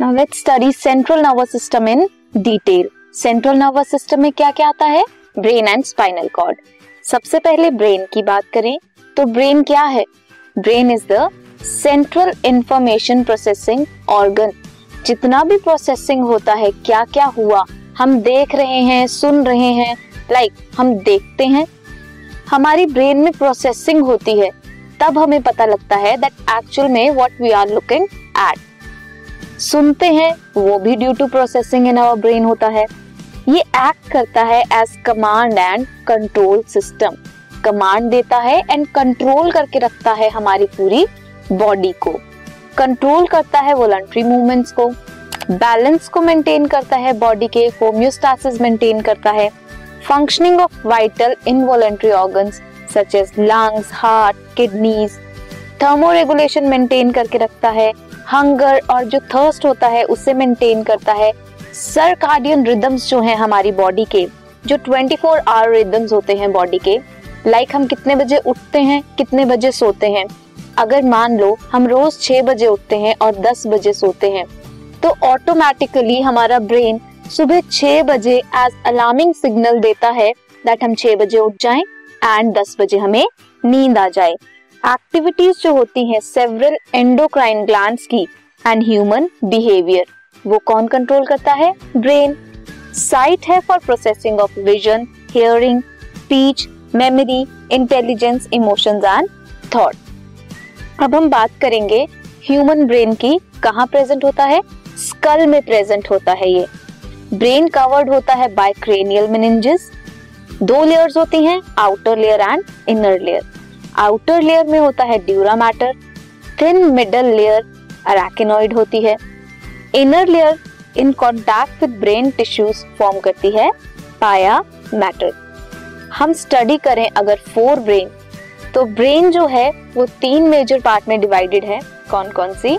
Let's study central nervous system in detail central nervous system में क्या क्या आता है? ब्रेन एंड स्पाइनल कॉर्ड सबसे पहले ब्रेन की बात करें तो ब्रेन क्या है? Brain is the central information processing organ जितना भी प्रोसेसिंग होता है क्या क्या हुआ हम देख रहे हैं सुन रहे हैं लाइक like, हम देखते हैं। हमारी ब्रेन में प्रोसेसिंग होती है तब हमें पता लगता है दैट एक्चुअल में what we are looking at सुनते हैं, वो भी due to processing in our brain होता है। ये एक्ट करता है as command and control system command देता है एंड कंट्रोल करके रखता है हमारी पूरी बॉडी को। कंट्रोल करता है वॉलंटरी मूवमेंट्स को। बैलेंस को मेंटेन करता है बॉडी के होम्योस्टासिस मेंटेन करता है। Functioning of vital involuntary organs such as lungs heart kidneys thermoregulation maintain करके रखता है। हंगर और जो थर्स्ट होता है, उसे मेंटेन करता है। सरकार्डियन रिदम्स जो हैं हमारी बॉडी के, जो 24 फोर आवर रिदम्स होते हैं बॉडी के लाइक like हम कितने बजे उठते हैं, कितने बजे सोते हैं। अगर मान लो, हम रोज छह बजे उठते हैं और दस बजे सोते हैं तो ऑटोमेटिकली हमारा ब्रेन सुबह छह बजे एज अलार्मिंग सिग्नल देता है दैट हम छह बजे उठ जाएँ एंड दस बजे हमें नींद आ जाए। एक्टिविटीज़ जो होती हैं सेवरल एंडोक्राइन ग्लैंड्स की एंड ह्यूमन बिहेवियर वो कौन कंट्रोल करता है? ब्रेन साइट है for processing of vision hearing speech memory intelligence emotions and thought अब हम बात करेंगे ह्यूमन ब्रेन की, कहाँ प्रेजेंट होता है? स्कल में प्रेजेंट होता है ये. ब्रेन कवर्ड होता है बाय क्रेनियल मेनिंजेस दो लेयर्स होती हैं outer layer and inner layer outer layer में होता है dura mater thin middle layer arachnoid होती है। Inner layer in contact with brain tissues form करती है पाया मैटर हम स्टडी करें अगर फोर ब्रेन तो ब्रेन जो है, वो तीन मेजर पार्ट में डिवाइडेड है। कौन कौन सी?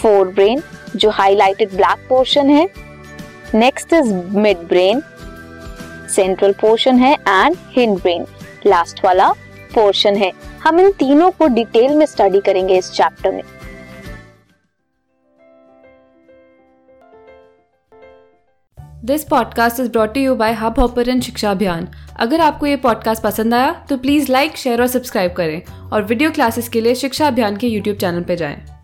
फोर ब्रेन जो हाईलाइटेड ब्लैक पोर्शन है। Next is mid brain central portion है एंड हिंड ब्रेन लास्ट वाला। पोर्शन है। हम इन तीनों को डिटेल में स्टडी करेंगे इस चैप्टर में। This podcast is brought you by Hubhopper शिक्षा अभियान अगर आपको ये पॉडकास्ट पसंद आया तो प्लीज़ लाइक शेयर और सब्सक्राइब करें। और वीडियो क्लासेस के लिए शिक्षा अभियान के यूट्यूब चैनल पर जाएँ।